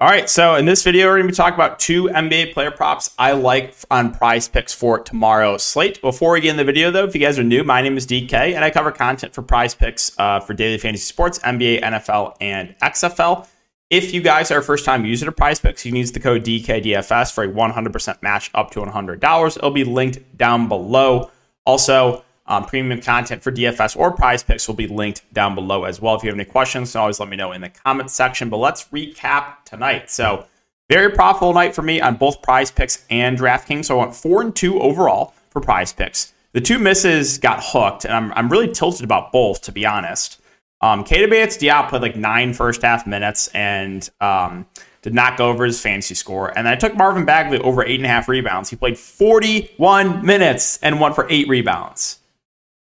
All right, so in this video, we're going to be talking about two NBA player props I like on prize picks for tomorrow's slate. Before we get in the video, though, if you guys are new, my name is DK, and I cover content for prize picks uh, for daily fantasy sports, NBA, NFL, and XFL. If you guys are a first time user to prize picks, you can use the code DKDFS for a 100% match up to $100. It'll be linked down below. Also, um, premium content for DFS or prize picks will be linked down below as well. If you have any questions, always let me know in the comments section. But let's recap tonight. So, very profitable night for me on both prize picks and DraftKings. So, I went four and two overall for prize picks. The two misses got hooked, and I'm, I'm really tilted about both, to be honest. Um, Keita Bates-Diop played like nine first half minutes and um, did not go over his fantasy score. And I took Marvin Bagley over eight and a half rebounds. He played 41 minutes and went for eight rebounds.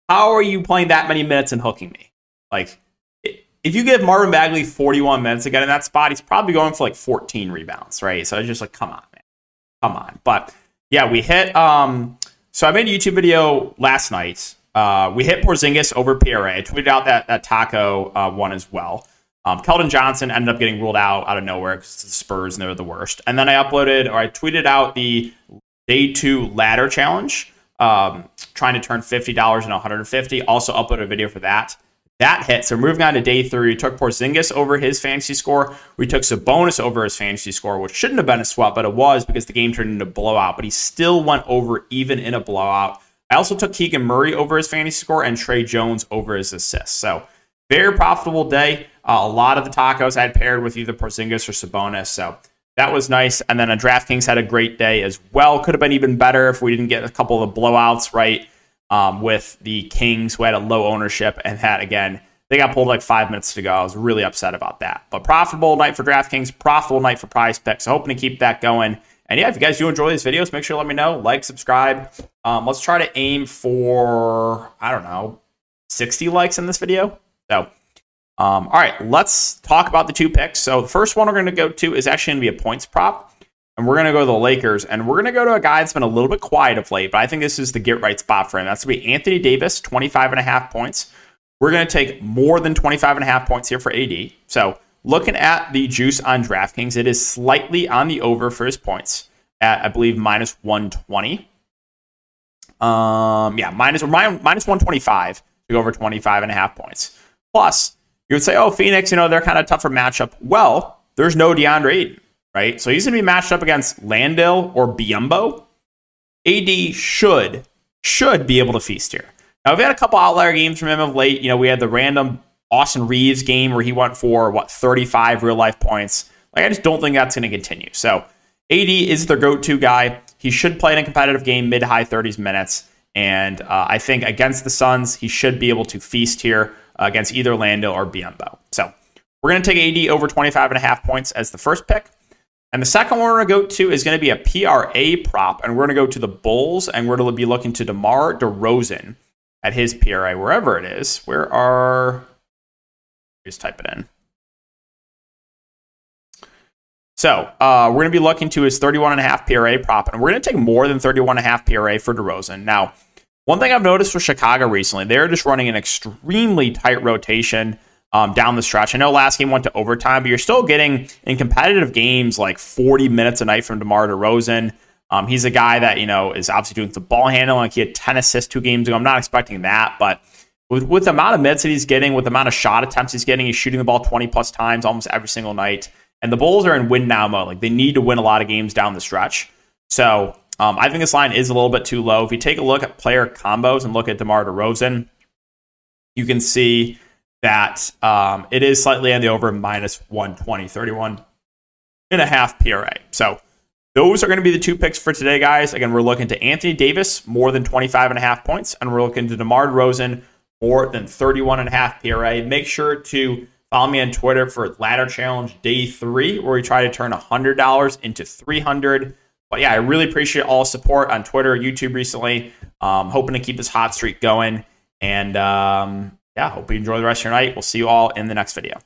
How are you playing that many minutes and hooking me? Like, if you give Marvin Bagley 41 minutes again in that spot, he's probably going for like 14 rebounds, right? So it's just like, come on, man. Come on. But yeah, we hit. Um, so I made a YouTube video last night. Uh, we hit Porzingis over PRA. I tweeted out that, that taco uh, one as well. Um, Keldon Johnson ended up getting ruled out out of nowhere because the Spurs and they're the worst. And then I uploaded or I tweeted out the day two ladder challenge um, trying to turn $50 into 150 Also upload a video for that. That hit. So moving on to day three, we took Porzingis over his fantasy score. We took Sabonis over his fantasy score, which shouldn't have been a swap, but it was because the game turned into a blowout. But he still went over even in a blowout. I also took Keegan Murray over his fantasy score and Tre Jones over his assists. So very profitable day. Uh, a lot of the tacos I had paired with either Porzingis or Sabonis. So that was nice. And then a DraftKings had a great day as well. Could have been even better if we didn't get a couple of blowouts right um, with the Kings, who had a low ownership, and that again they got pulled like five minutes to go. I was really upset about that. But profitable night for DraftKings, profitable night for Prize Picks. So hoping to keep that going. And yeah, if you guys do enjoy these videos, make sure to let me know. Like, subscribe. Um, let's try to aim for I don't know, 60 likes in this video. So um, all right, let's talk about the two picks. So the first one we're going to go to is actually going to be a points prop. And we're going to go to the Lakers. And we're going to go to a guy that's been a little bit quiet of late, but I think this is the get right spot for him. That's going to be Anthony Davis, 25 and a half points. We're going to take more than 25 and a half points here for AD. So looking at the juice on DraftKings, it is slightly on the over for his points at, I believe, minus 120. Um, yeah, minus, minus 125 to go over 25 and a half points. Plus, you would say, oh, Phoenix, you know, they're kind of tougher matchup. Well, there's no DeAndre Ayton, right? So he's going to be matched up against Landale or Biyombo. AD should, should be able to feast here. Now, we've had a couple outlier games from him of late. You know, we had the random Austin Reaves game where he went for, what, 35 real life points. Like, I just don't think that's going to continue. So AD is their go to guy. He should play in a competitive game, mid high 30s minutes. And uh, I think against the Suns, he should be able to feast here against either Lando or Biyombo. So we're going to take AD over 25 and a half points as the first pick. And the second one we're going to go to is going to be a PRA prop. And we're going to go to the Bulls and we're going to be looking to DeMar DeRozan at his PRA, wherever it is. Where are. Just type it in. So uh, we're going to be looking to his 31.5 PRA prop, and we're going to take more than 31.5 PRA for DeRozan. Now, one thing I've noticed with Chicago recently, they're just running an extremely tight rotation um, down the stretch. I know last game went to overtime, but you're still getting in competitive games like 40 minutes a night from DeMar DeRozan. Um, he's a guy that, you know, is obviously doing the ball handling. Like he had 10 assists two games ago. I'm not expecting that, but with, with the amount of minutes that he's getting, with the amount of shot attempts he's getting, he's shooting the ball 20 plus times almost every single night. And the Bulls are in win now mode. Like they need to win a lot of games down the stretch. So um, I think this line is a little bit too low. If you take a look at player combos and look at DeMar DeRozan, you can see that um, it is slightly on the over minus 120, 31 and a half PRA. So those are going to be the two picks for today, guys. Again, we're looking to Anthony Davis, more than 25 and a half points, and we're looking to DeMar DeRozan, more than 31 and a half PRA. Make sure to follow me on Twitter for Ladder Challenge Day 3, where we try to turn $100 into 300 but yeah, I really appreciate all support on Twitter, YouTube recently. Um, hoping to keep this hot streak going. And um, yeah, hope you enjoy the rest of your night. We'll see you all in the next video.